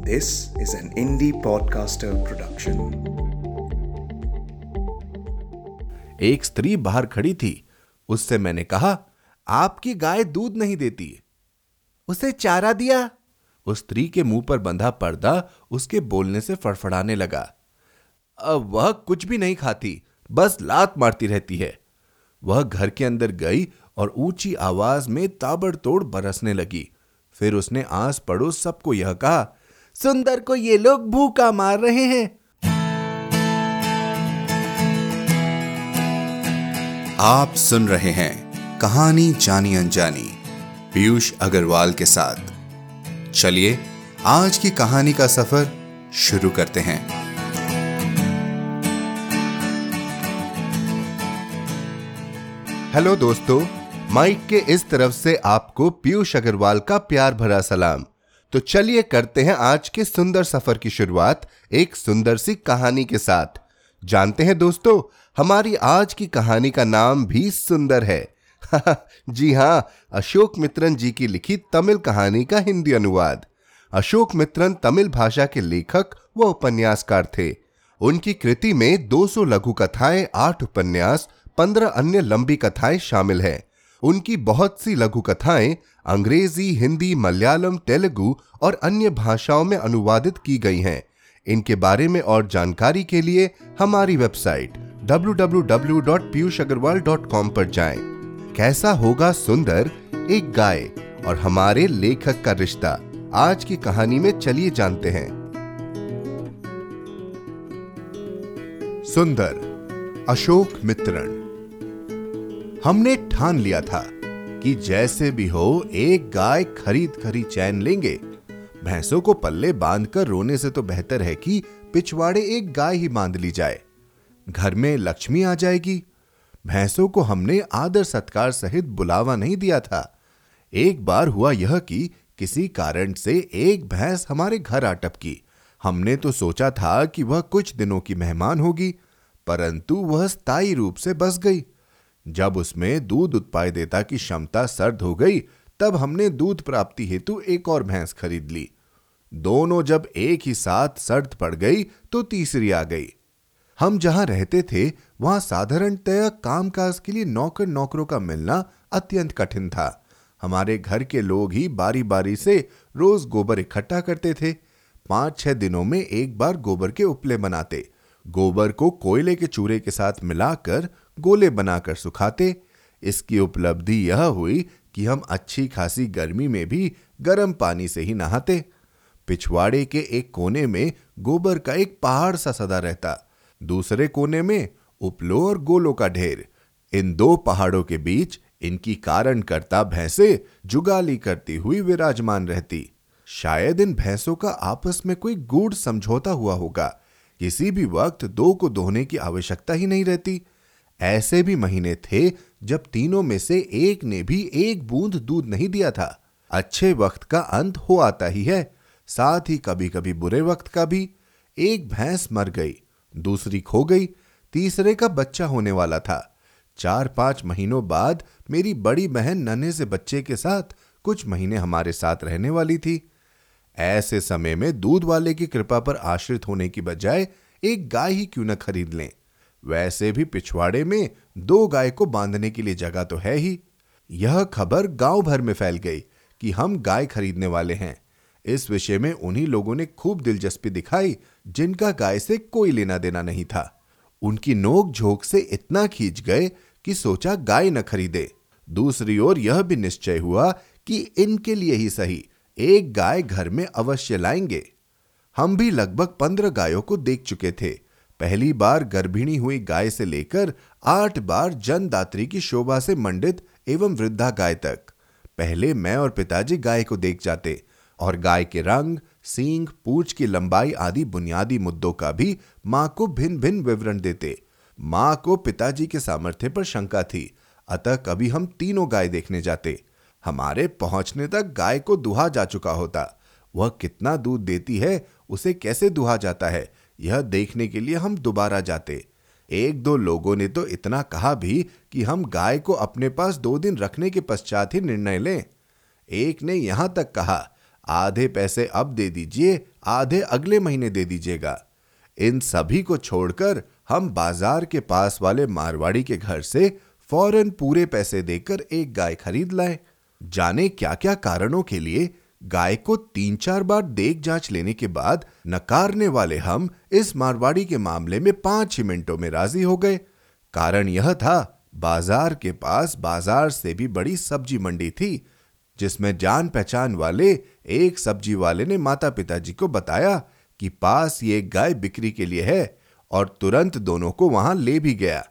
This is an indie podcaster production. एक स्त्री बाहर खड़ी थी। उससे मैंने कहा, आपकी गाय दूध नहीं देती। उसे चारा दिया? उस स्त्री के मुँह पर बंधा पर्दा उसके बोलने से फड़फड़ाने लगा। अब वह कुछ भी नहीं खाती, बस लात मारती रहती है। वह घर के अंदर गई और ऊँची आवाज़ में ताबड़तोड़ बरसने लगी। फिर उसने आस पड़ोस सबको यह कहा सुंदर को ये लोग भूखा मार रहे हैं। आप सुन रहे हैं कहानी जानी अनजानी, पीयूष अग्रवाल के साथ। चलिए, आज की कहानी का सफ़र शुरू करते हैं। हेलो दोस्तों, माइक के इस तरफ़ से आपको पीयूष अग्रवाल का प्यार भरा सलाम। तो चलिए करते हैं आज के सुंदर सफ़र की शुरुआत एक सुंदर सी कहानी के साथ। जानते हैं दोस्तों, हमारी आज की कहानी का नाम भी सुंदर है। जी हाँ अशोक मित्रन जी की लिखी तमिल कहानी का हिंदी अनुवाद। अशोक मित्रन तमिल भाषा के लेखक व उपन्यासकार थे। उनकी कृति में 200 लघु कथाएँ, आठ उपन्यास, पंद्रह अन्य लंबी कथाएँ शामिल हैं। उनकी बहुत सी लघु कथाएँ अंग्रेज़ी, हिंदी, मलयालम, तेलुगु और अन्य भाषाओं में अनुवादित की गई हैं। इनके बारे में और जानकारी के लिए हमारी वेबसाइट www.piyushagarwal.com पर जाएँ। कैसा होगा सुंदर, एक गाय और हमारे लेखक का रिश्ता, आज की कहानी में चलिए जानते हैं। सुंदर, अशोक मित्रण। हमने ठान लिया था कि जैसे भी हो, एक गाय खरीद खरी चैन लेंगे। भैंसों को पल्ले बांधकर रोने से तो बेहतर है कि पिछवाड़े एक गाय ही बाँध ली जाए। घर में लक्ष्मी आ जाएगी। भैंसों को हमने आदर सत्कार सहित बुलावा नहीं दिया था। एक बार हुआ यह कि किसी कारण से एक भैंस हमारे घर आ टपकी हमने तो सोचा था कि वह कुछ दिनों की मेहमान होगी, परंतु वह स्थायी रूप से बस गई। जब उसमें दूध उत्पादकता की क्षमता सर्द हो गई, तब हमने दूध प्राप्ति हेतु एक और भैंस खरीद ली। दोनों जब एक ही साथ सर्द पड़ गई तो तीसरी आ गई। हम जहाँ रहते थे, वहाँ साधारणतया कामकाज के लिए नौकर नौकरों का मिलना अत्यंत कठिन था। हमारे घर के लोग ही बारी बारी से रोज गोबर इकट्ठा करते थे। पाँच छह दिनों में एक बार गोबर के उपले बनाते। गोबर को कोयले के चूरे के साथ मिलाकर गोले बनाकर सुखाते। इसकी उपलब्धि यह हुई कि हम अच्छी खासी गर्मी में भी गर्म पानी से ही नहाते। पिछवाड़े के एक कोने में गोबर का एक पहाड़ सा सदा रहता। दूसरे कोने में उपलो और गोलों का ढेर। इन दो पहाड़ों के बीच इनकी कारण करता भैंसे जुगाली करती हुई विराजमान रहती। शायद इन भैंसों का आपस में कोई गूढ़ समझौता हुआ होगा। किसी भी वक्त दो को दोहने की आवश्यकता ही नहीं रहती। ऐसे भी महीने थे जब तीनों में से एक ने भी एक बूंद दूध नहीं दिया था। अच्छे वक्त का अंत हो आता ही है, साथ ही कभी कभी बुरे वक्त का भी। एक भैंस मर गई, दूसरी खो गई, तीसरे का बच्चा होने वाला था। चार पाँच महीनों बाद मेरी बड़ी बहन नन्हे से बच्चे के साथ कुछ महीने हमारे साथ रहने वाली थी। ऐसे समय में दूध वाले की कृपा पर आश्रित होने की बजाय एक गाय ही क्यों न खरीद लें? वैसे भी पिछवाड़े में दो गाय को बांधने के लिए जगह तो है ही। यह खबर गाँव भर में फैल गई कि हम गाय खरीदने वाले हैं। इस विषय में उन्हीं लोगों ने खूब दिलचस्पी दिखाई जिनका गाय से कोई लेना देना नहीं था। उनकी नोक झोंक से इतना खींच गए कि सोचा गाय न खरीदे। दूसरी ओर यह भी निश्चय हुआ कि इनके लिए ही सही, एक गाय घर में अवश्य लाएँगे। हम भी लगभग पंद्रह गायों को देख चुके थे। पहली बार गर्भिणी हुई गाय से लेकर आठ बार जनदात्री की शोभा से मंडित एवं वृद्धा गाय तक। पहले मैं और पिताजी गाय को देख जाते और गाय के रंग, सींग, पूछ की लंबाई आदि बुनियादी मुद्दों का भी माँ को भिन्न भिन्न विवरण देते। माँ को पिताजी के सामर्थ्य पर शंका थी, अतः कभी हम तीनों गाय देखने जाते। हमारे पहुँचने तक गाय को दुहा जा चुका होता। वह कितना दूध देती है, उसे कैसे दुहा जाता है? यह देखने के लिए हम दोबारा जाते। एक दो लोगों ने तो इतना कहा भी कि हम गाय को अपने पास दो दिन रखने के पश्चात ही निर्णय लें। एक ने यहाँ तक कहा, आधे पैसे अब दे दीजिए, आधे अगले महीने दे दीजिएगा। इन सभी को छोड़कर हम बाज़ार के पास वाले मारवाड़ी के घर से फ़ौरन पूरे पैसे देकर एक गाय खरीद लाए। जाने क्या क्या कारणों के लिए गाय को तीन चार बार देख जाँच लेने के बाद नकारने वाले हम इस मारवाड़ी के मामले में पाँच ही मिनटों में राज़ी हो गए। कारण यह था, बाज़ार के पास बाज़ार से भी बड़ी सब्ज़ी मंडी थी, जिसमें जान पहचान वाले एक सब्ज़ी वाले ने माता पिताजी को बताया कि पास ये गाय बिक्री के लिए है और तुरंत दोनों को वहाँ ले भी गया।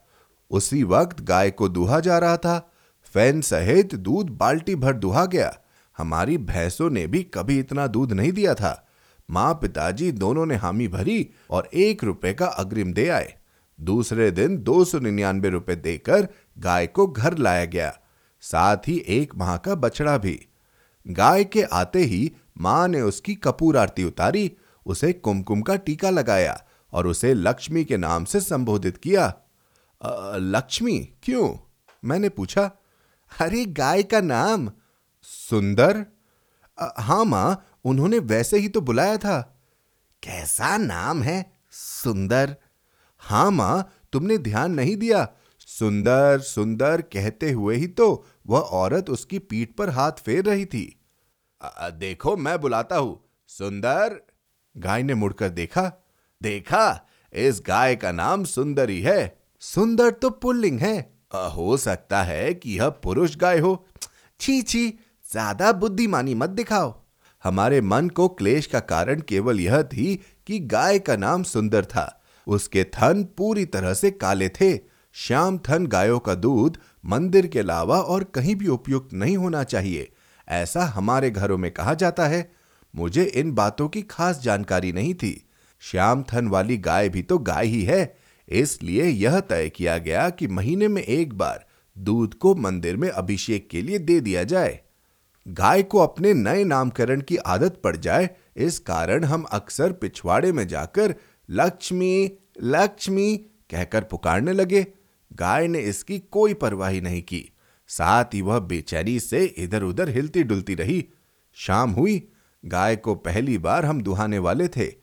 उसी वक्त गाय को दुहा जा रहा था, फ़ैन सहित दूध बाल्टी भर दुहा गया। हमारी भैंसों ने भी कभी इतना दूध नहीं दिया था। माँ पिताजी दोनों ने हामी भरी और एक रुपए का अग्रिम दे आए। दूसरे दिन दो सौ निन्यानवे रुपए देकर गाय को घर लाया गया। साथ ही एक माह का बछड़ा भी। गाय के आते ही माँ ने उसकी कपूर आरती उतारी उसे कुमकुम का टीका लगाया और उसे लक्ष्मी के नाम से संबोधित किया। आ, लक्ष्मी? क्यों? मैंने पूछा। अरे गाय का नाम? सुंदर? हाँ माँ उन्होंने वैसे ही तो बुलाया था। कैसा नाम है? सुंदर। हाँ माँ तुमने ध्यान नहीं दिया। सुंदर सुंदर कहते हुए ही तो वह औरत उसकी पीठ पर हाथ फेर रही थी। आ, देखो मैं बुलाता हूँ। सुंदर। गाय ने मुड़कर देखा। देखा इस गाय का नाम सुंदरी है। सुंदर तो पुल्लिंग है। आ, हो सकता है कि यह पुरुष गाय हो। छी छी। ज़्यादा बुद्धिमानी मत दिखाओ। हमारे मन को क्लेश का कारण केवल यह थी कि गाय का नाम सुंदर था। उसके थन पूरी तरह से काले थे। श्याम थन गायों का दूध मंदिर के अलावा और कहीं भी उपयुक्त नहीं होना चाहिए। ऐसा हमारे घरों में कहा जाता है। मुझे इन बातों की खास जानकारी नहीं थी। श्याम थन वाली गाय भी तो गाय ही है। इसलिए यह तय किया गया कि महीने में एक बार दूध को मंदिर में अभिषेक के लिए दे दिया जाए। गाय को अपने नए नामकरण की आदत पड़ जाए, इस कारण हम अक्सर पिछवाड़े में जाकर लक्ष्मी लक्ष्मी कहकर पुकारने लगे। गाय ने इसकी कोई परवाही नहीं की। साथ ही वह बेचैनी से इधर उधर हिलती डुलती रही। शाम हुई। गाय को पहली बार हम दुहाने वाले थे।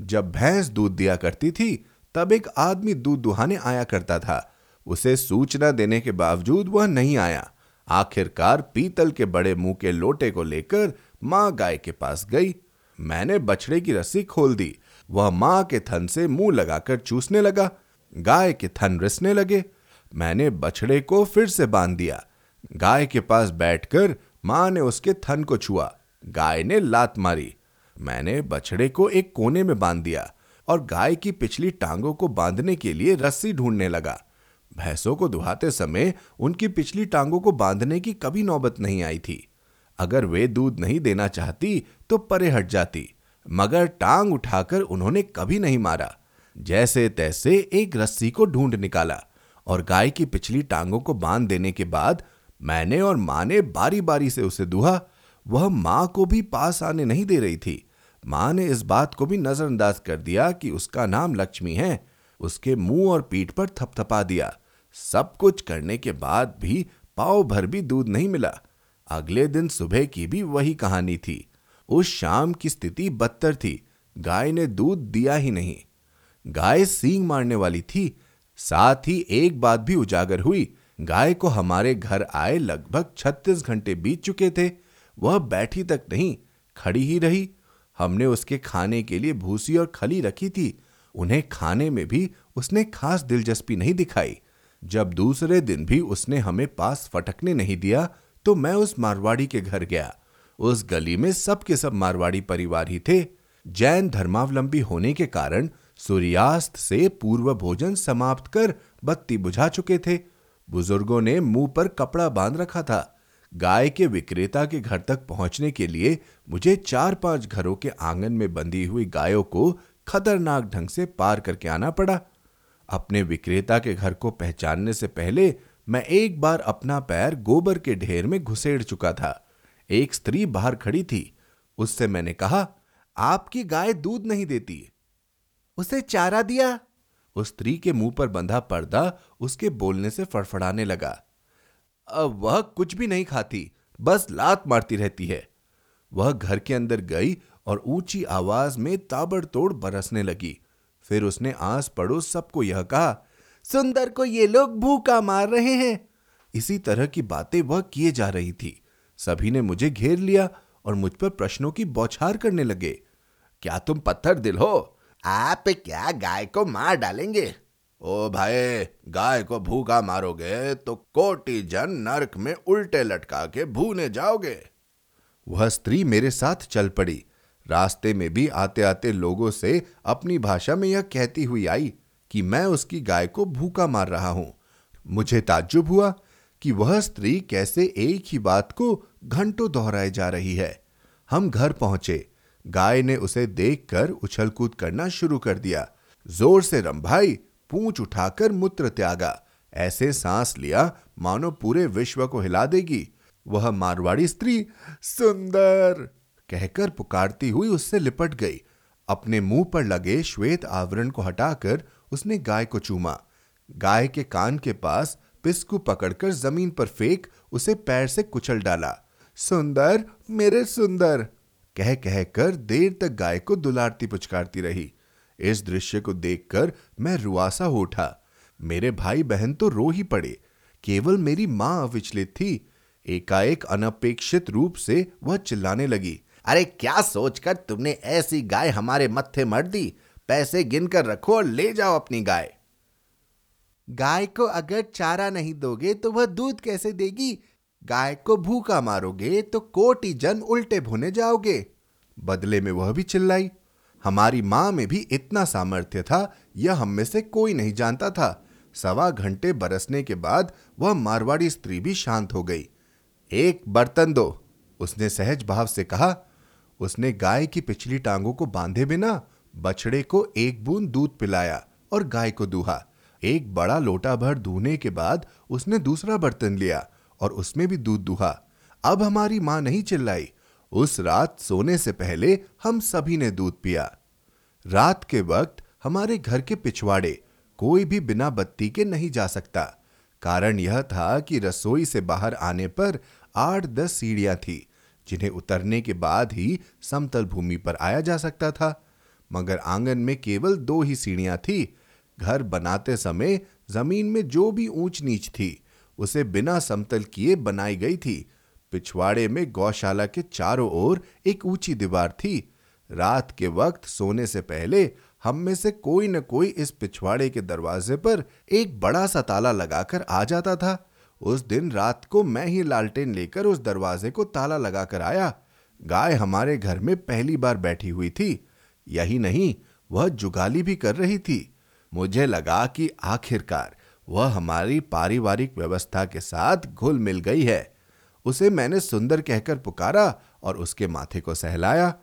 जब भैंस दूध दिया करती थी, तब एक आदमी दूध दुहाने आया करता था। उसे सूचना देने के बावजूद वह नहीं आया। आखिरकार पीतल के बड़े मुँह के लोटे को लेकर माँ गाय के पास गई। मैंने बछड़े की रस्सी खोल दी। वह माँ के थन से मुँह लगाकर चूसने लगा। गाय के थन रिसने लगे। मैंने बछड़े को फिर से बाँध दिया। गाय के पास बैठकर माँ ने उसके थन को छुआ। गाय ने लात मारी। मैंने बछड़े को एक कोने में बाँध दिया और गाय की पिछली टांगों को बांधने के लिए रस्सी ढूँढने लगा। भैंसों को दुहाते समय उनकी पिछली टांगों को बांधने की कभी नौबत नहीं आई थी। अगर वे दूध नहीं देना चाहती तो परे हट जाती, मगर टांग उठाकर उन्होंने कभी नहीं मारा। जैसे तैसे एक रस्सी को ढूंढ निकाला और गाय की पिछली टांगों को बाँध देने के बाद मैंने और माँ ने बारी बारी से उसे दुहा। वह माँ को भी पास आने नहीं दे रही थी। माँ ने इस बात को भी नजरअंदाज कर दिया कि उसका नाम लक्ष्मी है। उसके मुँह और पीठ पर थपथपा दिया। सब कुछ करने के बाद भी पाव भर भी दूध नहीं मिला। अगले दिन सुबह की भी वही कहानी थी। उस शाम की स्थिति बदतर थी। गाय ने दूध दिया ही नहीं। गाय सींग मारने वाली थी। साथ ही एक बात भी उजागर हुई। गाय को हमारे घर आए लगभग 36 घंटे बीत चुके थे। वह बैठी तक नहीं, खड़ी ही रही। हमने उसके खाने के लिए भूसी और खली रखी थी। उन्हें खाने में भी उसने खास दिलचस्पी नहीं दिखाई। जब दूसरे दिन भी उसने हमें पास फटकने नहीं दिया तो मैं उस मारवाड़ी के घर गया। उस गली में सब के सब मारवाड़ी परिवार ही थे। जैन धर्मावलंबी होने के कारण सूर्यास्त से पूर्व भोजन समाप्त कर बत्ती बुझा चुके थे। बुज़ुर्गों ने मुँह पर कपड़ा बाँध रखा था। गाय के विक्रेता के घर तक पहुँचने के लिए मुझे चार पाँच घरों के आँगन में बंधी हुई गायों को खतरनाक ढंग से पार करके आना पड़ा। अपने विक्रेता के घर को पहचानने से पहले मैं एक बार अपना पैर गोबर के ढेर में घुसेड़ चुका था। एक स्त्री बाहर खड़ी थी। उससे मैंने कहा, आपकी गाय दूध नहीं देती। उसे चारा दिया? उस स्त्री के मुँह पर बंधा पर्दा उसके बोलने से फड़फड़ाने लगा। अब वह कुछ भी नहीं खाती, बस लात मारती रहती है। वह घर के अंदर गई और ऊँची आवाज़ में ताबड़तोड़ बरसने लगी। फिर उसने आस पड़ोस सबको यह कहा, सुंदर को ये लोग भूखा मार रहे हैं। इसी तरह की बातें वह किए जा रही थी। सभी ने मुझे घेर लिया और मुझ पर प्रश्नों की बौछार करने लगे। क्या तुम पत्थर दिल हो? आप क्या गाय को मार डालेंगे? ओ भाई, गाय को भूखा मारोगे तो कोटि जन नरक में उल्टे लटका के भूने जाओगे। वह स्त्री मेरे साथ चल पड़ी। रास्ते में भी आते आते लोगों से अपनी भाषा में यह कहती हुई आई कि मैं उसकी गाय को भूखा मार रहा हूँ। मुझे ताज्जुब हुआ कि वह स्त्री कैसे एक ही बात को घंटों दोहराए जा रही है। हम घर पहुँचे। गाय ने उसे देखकर उछल कूद करना शुरू कर दिया। ज़ोर से, रंभाई, पूंछ उठाकर मूत्र त्यागा। ऐसे सांस लिया, मानो पूरे विश्व को हिला देगी। वह मारवाड़ी स्त्री, सुंदर कहकर पुकारती हुई उससे लिपट गई। अपने मुँह पर लगे श्वेत आवरण को हटाकर उसने गाय को चूमा। गाय के कान के पास पिस्कू पकड़कर ज़मीन पर फेंक उसे पैर से कुचल डाला। सुंदर, मेरे सुंदर! कह कह कर देर तक गाय को दुलारती पुचकारती रही। इस दृश्य को देखकर मैं रुआसा हो उठा। मेरे भाई बहन तो रो ही पड़े। केवल मेरी माँ अविचलित थी। एकाएक अनपेक्षित रूप से वह चिल्लाने लगी। अरे क्या सोचकर तुमने ऐसी गाय हमारे मत्थे मर दी? पैसे गिनकर रखो और ले जाओ अपनी गाय। गाय को अगर चारा नहीं दोगे तो वह दूध कैसे देगी? गाय को भूखा मारोगे तो कोटि जन उल्टे भुने जाओगे। बदले में वह भी चिल्लाई, हमारी माँ में भी इतना सामर्थ्य था, यह हम में से कोई नहीं जानता था। सवा घंटे बरसने के बाद वह मारवाड़ी स्त्री भी शांत हो गई। एक बर्तन दो, उसने सहज भाव से कहा। उसने गाय की पिछली टांगों को बांधे बिना बछड़े को एक बूंद दूध पिलाया और गाय को दूहा। एक बड़ा लोटा भर दूने के बाद उसने दूसरा बर्तन लिया और उसमें भी दूध दूहा। अब हमारी माँ नहीं चिल्लाई। उस रात सोने से पहले हम सभी ने दूध पिया। रात के वक्त हमारे घर के पिछवाड़े कोई भी बिना बत्ती के नहीं जा सकता। कारण यह था कि रसोई से बाहर आने पर आठ दस सीढ़ियाँ थी। जिन्हें उतरने के बाद ही समतल भूमि पर आया जा सकता था। मगर आँगन में केवल दो ही सीढ़ियाँ थी। घर बनाते समय ज़मीन में जो भी ऊंच नीच थी, उसे बिना समतल किए बनाई गई थी। पिछवाड़े में गौशाला के चारों ओर एक ऊँची दीवार थी। रात के वक्त सोने से पहले हम में से कोई न कोई इस पिछवाड़े के दरवाजे पर एक बड़ा सा ताला लगाकर आ जाता था। उस दिन रात को मैं ही लालटेन लेकर उस दरवाजे को ताला लगाकर आया। गाय हमारे घर में पहली बार बैठी हुई थी। यही नहीं, वह जुगाली भी कर रही थी। मुझे लगा कि आखिरकार वह हमारी पारिवारिक व्यवस्था के साथ घुल मिल गई है। उसे मैंने सुंदर कहकर पुकारा और उसके माथे को सहलाया।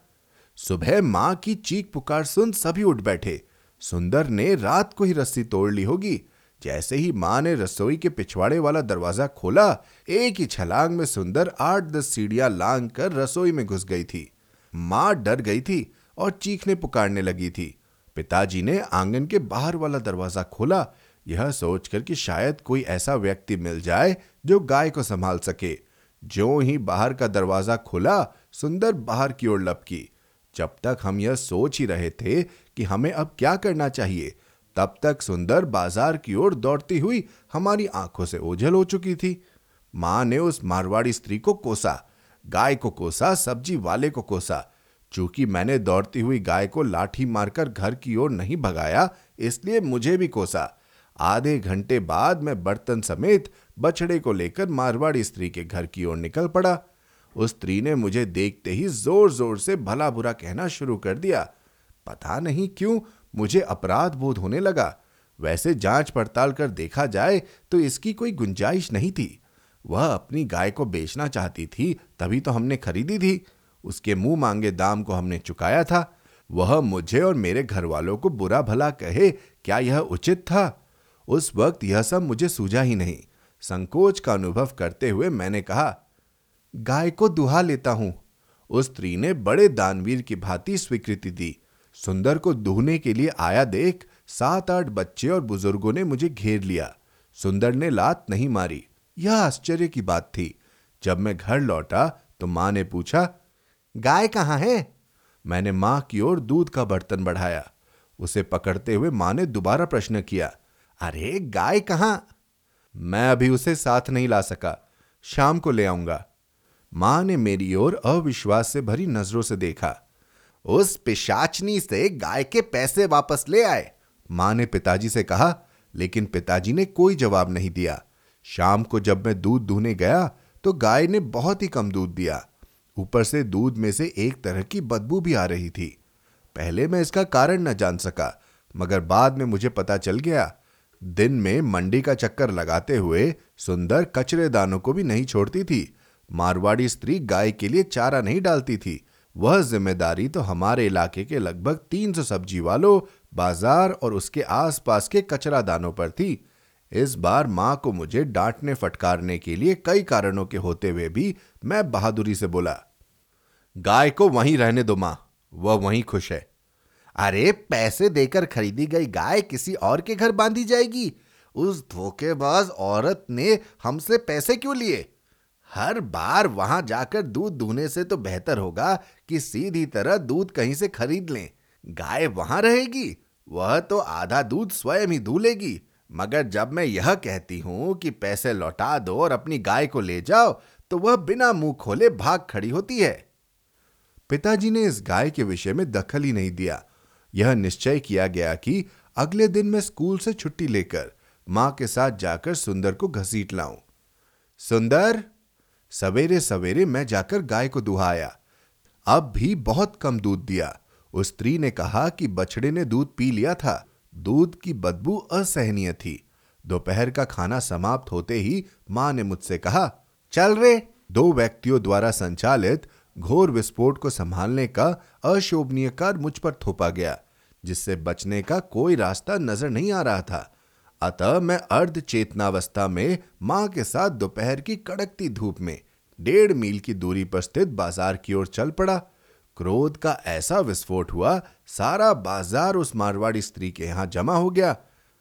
सुबह माँ की चीख पुकार सुन सभी उठ बैठे। सुंदर ने रात को ही रस्सी तोड़ ली होगी। जैसे ही माँ ने रसोई के पिछवाड़े वाला दरवाज़ा खोला, एक ही छलांग में सुंदर आठ दस सीढ़ियाँ लांग कर रसोई में घुस गई थी। माँ डर गई थी और चीखने पुकारने लगी थी। पिताजी ने आँगन के बाहर वाला दरवाज़ा खोला। यह सोचकर कि शायद कोई ऐसा व्यक्ति मिल जाए जो गाय को संभाल सके। जो ही बाहर का दरवाज़ा खुला, सुंदर बाहर की ओर लपकी। जब तक हम यह सोच ही रहे थे कि हमें अब क्या करना चाहिए तब तक सुंदर बाज़ार की ओर दौड़ती हुई हमारी आँखों से ओझल हो चुकी थी। माँ ने उस मारवाड़ी स्त्री को कोसा, गाय को कोसा, सब्ज़ी वाले को कोसा। चूँकि मैंने दौड़ती हुई गाय को लाठी मारकर घर की ओर नहीं भगाया, इसलिए मुझे भी कोसा। आधे घंटे बाद मैं बर्तन समेत बछड़े को लेकर मारवाड़ी स्त्री के घर की ओर निकल पड़ा। उस स्त्री ने मुझे देखते ही ज़ोर ज़ोर से भला बुरा कहना शुरू कर दिया। पता नहीं क्यों मुझे अपराध बोध होने लगा। वैसे जाँच पड़ताल कर देखा जाए तो इसकी कोई गुंजाइश नहीं थी। वह अपनी गाय को बेचना चाहती थी, तभी तो हमने खरीदी थी। उसके मुँह मांगे दाम को हमने चुकाया था। वह मुझे और मेरे घर वालों को बुरा भला कहे, क्या यह उचित था? उस वक्त यह सब मुझे सूझा ही नहीं। संकोच का अनुभव करते हुए मैंने कहा, गाय को दुहा लेता हूँ। उस स्त्री ने बड़े दानवीर की भांति स्वीकृति दी। सुंदर को दुहने के लिए आया देख सात आठ बच्चे और बुज़ुर्गों ने मुझे घेर लिया। सुंदर ने लात नहीं मारी। यह आश्चर्य की बात थी। जब मैं घर लौटा तो माँ ने पूछा, गाय कहाँ है? मैंने माँ की ओर दूध का बर्तन बढ़ाया। उसे पकड़ते हुए माँ ने दोबारा प्रश्न किया, अरे, गाय कहाँ? मैं अभी उसे साथ नहीं ला सका। शाम को ले आऊँगा। माँ ने मेरी ओर अविश्वास से भरी नज़रों से देखा। उस पिशाचनी से गाय के पैसे वापस ले आए। माँ ने पिताजी से कहा, लेकिन पिताजी ने कोई जवाब नहीं दिया। शाम को जब मैं दूध दूहने गया तो गाय ने बहुत ही कम दूध दिया। ऊपर से दूध में से एक तरह की बदबू भी आ रही थी। पहले मैं इसका कारण न जान सका, मगर बाद में मुझे पता चल गया। दिन में मंडी का चक्कर लगाते हुए सुंदर कचरे दानों को भी नहीं छोड़ती थी। मारवाड़ी स्त्री गाय के लिए चारा नहीं डालती थी। वह ज़िम्मेदारी तो हमारे इलाके के लगभग तीन सौ सब्ज़ी वालों, बाज़ार और उसके आसपास के कचरा दानों पर थी। इस बार माँ को मुझे डांटने फटकारने के लिए कई कारणों के होते हुए भी मैं बहादुरी से बोला, गाय को वहीं रहने दो माँ, वह वहीं खुश है। अरे, पैसे देकर खरीदी गई गाय किसी और के घर बांधी जाएगी। उस धोखेबाज औरत ने हमसे पैसे क्यों लिए? हर बार वहाँ जाकर दूध दूहने से तो बेहतर होगा कि सीधी तरह दूध कहीं से खरीद लें। गाय वहाँ रहेगी, वह तो आधा दूध स्वयं ही धूलेगी मगर जब मैं यह कहती हूँ कि पैसे लौटा दो और अपनी गाय को ले जाओ तो वह बिना मुँह खोले भाग खड़ी होती है। पिताजी ने इस गाय के विषय में दखल ही नहीं दिया। यह निश्चय किया गया कि अगले दिन मैं स्कूल से छुट्टी लेकर माँ के साथ जाकर सुंदर को घसीट लाऊं। सुंदर! सवेरे सवेरे मैं जाकर गाय को दुहाया। अब भी बहुत कम दूध दिया। उस स्त्री ने कहा कि बछड़े ने दूध पी लिया था। दूध की बदबू असहनीय थी। दोपहर का खाना समाप्त होते ही माँ ने मुझसे कहा, चल रे। दो व्यक्तियों द्वारा संचालित घोर विस्फोट को संभालने का अशोभनीय कार्य मुझ पर थोपा गया, जिससे बचने का कोई रास्ता नज़र नहीं आ रहा था। अतः मैं अर्ध चेतनावस्था में माँ के साथ दोपहर की कड़कती धूप में डेढ़ मील की दूरी पर स्थित बाज़ार की ओर चल पड़ा। क्रोध का ऐसा विस्फोट हुआ, सारा बाज़ार उस मारवाड़ी स्त्री के यहाँ जमा हो गया।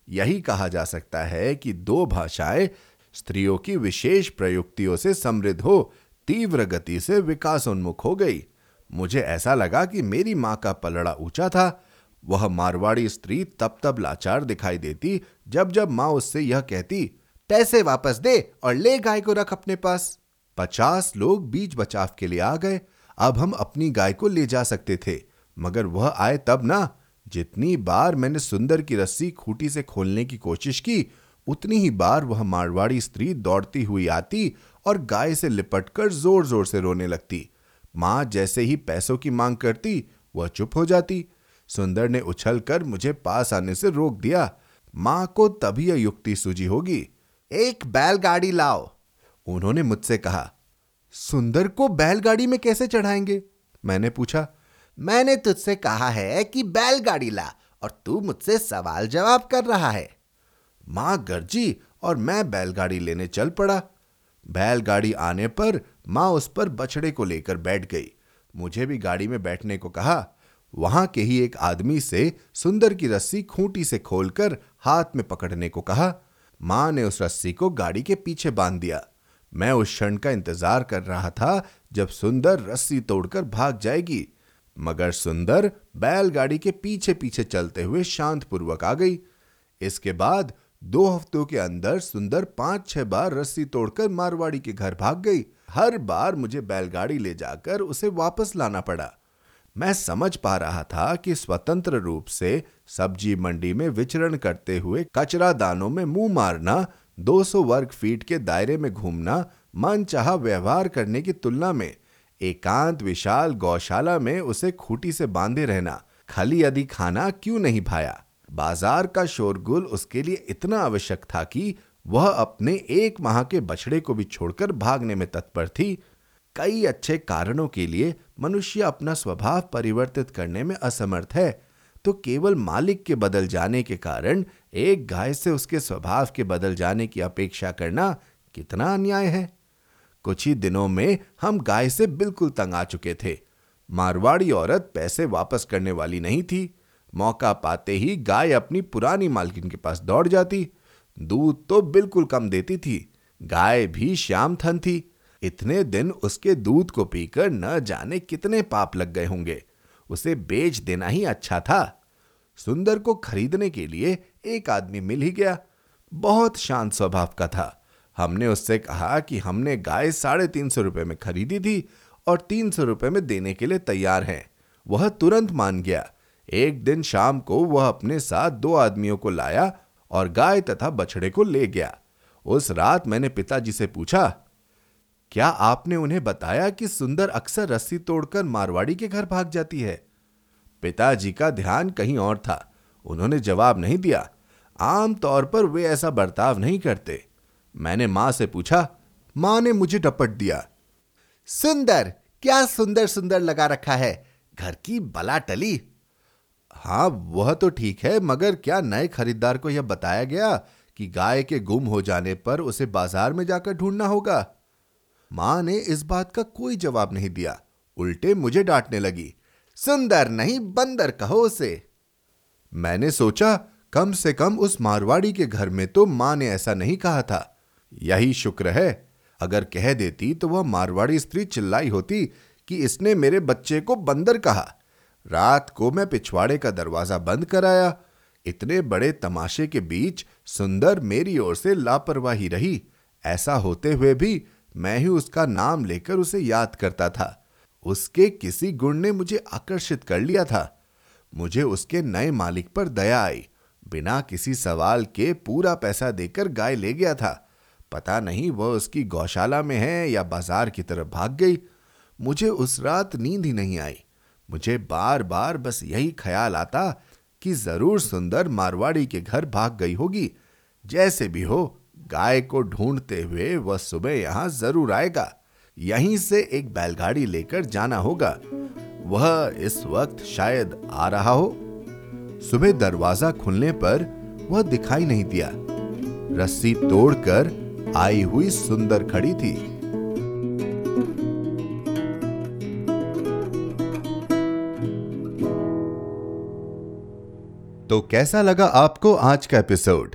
यही कहा जा सकता है कि दो भाषाएँ स्त्रियों की विशेष प्रयुक्तियों से समृद्ध हो, तीव्र गति से विकासोन्मुख हो गई। मुझे ऐसा लगा कि मेरी माँ का पलड़ा ऊँचा था। वह मारवाड़ी स्त्री तब तब लाचार दिखाई देती जब जब माँ उससे यह कहती, पैसे वापस दे और ले गाय को रख अपने पास। पचास लोग बीच बचाव के लिए आ गए। अब हम अपनी गाय को ले जा सकते थे, मगर वह आए तब ना। जितनी बार मैंने सुंदर की रस्सी खूटी से खोलने की कोशिश की, उतनी ही बार वह मारवाड़ी स्त्री दौड़ती हुई आती और गाय से लिपटकर ज़ोर ज़ोर से रोने लगती। माँ जैसे ही पैसों की मांग करती, वह चुप हो जाती। सुंदर ने उछलकर मुझे पास आने से रोक दिया। माँ को तभी यह युक्ति सूझी होगी। एक बैलगाड़ी लाओ। उन्होंने मुझसे कहा, सुंदर को बैलगाड़ी में कैसे चढ़ाएँगे? मैंने पूछा, मैंने तुझसे कहा है कि बैलगाड़ी ला और तू मुझसे सवाल जवाब कर रहा है। माँ गर्जी और मैं बैलगाड़ी लेने चल पड़ा। बैलगाड़ी आने पर माँ उस पर बछड़े को लेकर बैठ गई। मुझे भी गाड़ी में बैठने को कहा वहाँ के ही एक आदमी से सुंदर की रस्सी खूंटी से खोलकर हाथ में पकड़ने को कहा, माँ ने उस रस्सी को गाड़ी के पीछे बाँध दिया। मैं उस क्षण का इंतज़ार कर रहा था जब सुंदर रस्सी तोड़कर भाग जाएगी, मगर सुंदर बैलगाड़ी के पीछे पीछे चलते हुए शांतपूर्वक आ गई। इसके बाद दो हफ्तों के अंदर सुंदर पाँच छह बार रस्सी तोड़कर मारवाड़ी के घर भाग गई। हर बार मुझे बैलगाड़ी ले जाकर उसे वापस लाना पड़ा। मैं समझ पा रहा था कि स्वतंत्र रूप से सब्ज़ी मंडी में विचरण करते हुए कचरा दानों में मुँह मारना 200 वर्ग फीट के दायरे में घूमना मन चाह व्यवहार करने की तुलना में, एकांत विशाल गौशाला में उसे खूटी से बांधे रहना, खली यदि खाना क्यों नहीं भाया? बाज़ार का शोरगुल उसके लिए इतना आवश्यक था कि वह अपने एक माह के बछड़े को भी छोड़कर भागने में तत्पर थी कई अच्छे कारणों के लिए मनुष्य अपना स्वभाव परिवर्तित करने में असमर्थ है। तो केवल मालिक के बदल जाने के कारण एक गाय से उसके स्वभाव के बदल जाने की अपेक्षा करना कितना अन्याय है? कुछ ही दिनों में हम गाय से बिल्कुल तंग आ चुके थे। मारवाड़ी औरत पैसे वापस करने वाली नहीं थी। मौका पाते ही गाय अपनी पुरानी मालकिन के पास दौड़ जाती। दूध तो बिल्कुल कम देती थी। गाय भी श्याम थन थी। इतने दिन उसके दूध को पीकर न जाने कितने पाप लग गए होंगे। उसे बेच देना ही अच्छा था। सुंदर को खरीदने के लिए एक आदमी मिल ही गया। बहुत शांत स्वभाव का था। हमने उससे कहा कि हमने गाय साढ़े तीन सौ रुपये में खरीदी थी और तीन सौ रुपए में देने के लिए तैयार हैं। वह तुरंत मान गया। एक दिन शाम को वह अपने साथ दो आदमियों को लाया और गाय तथा बछड़े को ले गया। उस रात मैंने पिताजी से पूछा क्या आपने उन्हें बताया कि सुंदर अक्सर रस्सी तोड़कर मारवाड़ी के घर भाग जाती है? पिताजी का ध्यान कहीं और था। उन्होंने जवाब नहीं दिया। आम तौर पर वे ऐसा बर्ताव नहीं करते। मैंने माँ से पूछा, माँ ने मुझे डपट दिया। सुंदर! क्या सुंदर सुंदर लगा रखा है? घर की बला टली। हाँ वह तो ठीक है, मगर क्या नए खरीदार को यह बताया गया कि गाय के गुम हो जाने पर उसे बाज़ार में जाकर ढूंढना होगा? माँ ने इस बात का कोई जवाब नहीं दिया। उल्टे मुझे डांटने लगी, सुंदर नहीं, बंदर कहो उसे। मैंने सोचा, कम से कम उस मारवाड़ी के घर में तो माँ ने ऐसा नहीं कहा था। यही शुक्र है, अगर कह देती तो वह मारवाड़ी स्त्री चिल्लाई होती कि इसने मेरे बच्चे को बंदर कहा। रात को मैं पिछवाड़े का दरवाज़ा बंद कराया। इतने बड़े तमाशे के बीच सुंदर मेरी ओर से लापरवाही रही। ऐसा होते हुए भी मैं ही उसका नाम लेकर उसे याद करता था। उसके किसी गुण ने मुझे आकर्षित कर लिया था। मुझे उसके नए मालिक पर दया आई। बिना किसी सवाल के पूरा पैसा देकर गाय ले गया था। पता नहीं वह उसकी गौशाला में है या बाज़ार की तरफ़ भाग गई। मुझे उस रात नींद ही नहीं आई। मुझे बार बार बस यही ख्याल आता कि ज़रूर सुंदर मारवाड़ी के घर भाग गई होगी, जैसे भी हो। गाय को ढूंढते हुए वह सुबह यहाँ ज़रूर आएगा। यहीं से एक बैलगाड़ी लेकर जाना होगा। वह इस वक्त शायद आ रहा हो। सुबह दरवाज़ा खुलने पर वह दिखाई नहीं दिया। रस्सी तोड़कर आई हुई सुंदर खड़ी थी। तो कैसा लगा आपको आज का एपिसोड?